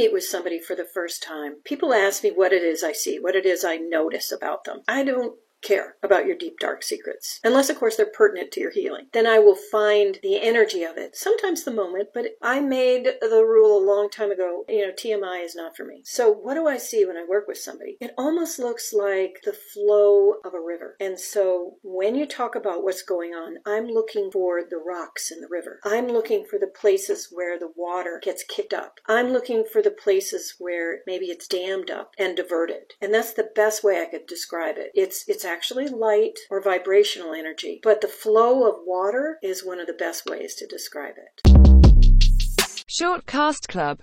meet with somebody for the first time, people ask me what it is I see, what it is I notice about them. I don't care about your deep dark secrets. Unless of course they're pertinent to your healing. Then i will find the energy of it. Sometimes the moment but i made the rule a long time ago you know tmi is not for me. So what do i see when i work with somebody? It almost looks like the flow of a river. And so when you talk about what's going on i'm looking for the rocks in the river. I'm looking for the places where the water gets kicked up. I'm looking for the places where maybe it's dammed up and diverted. And that's the best way i could describe it. It's it's actually light or vibrational energy, but the flow of water is one of the best ways to describe it. Short Cast Club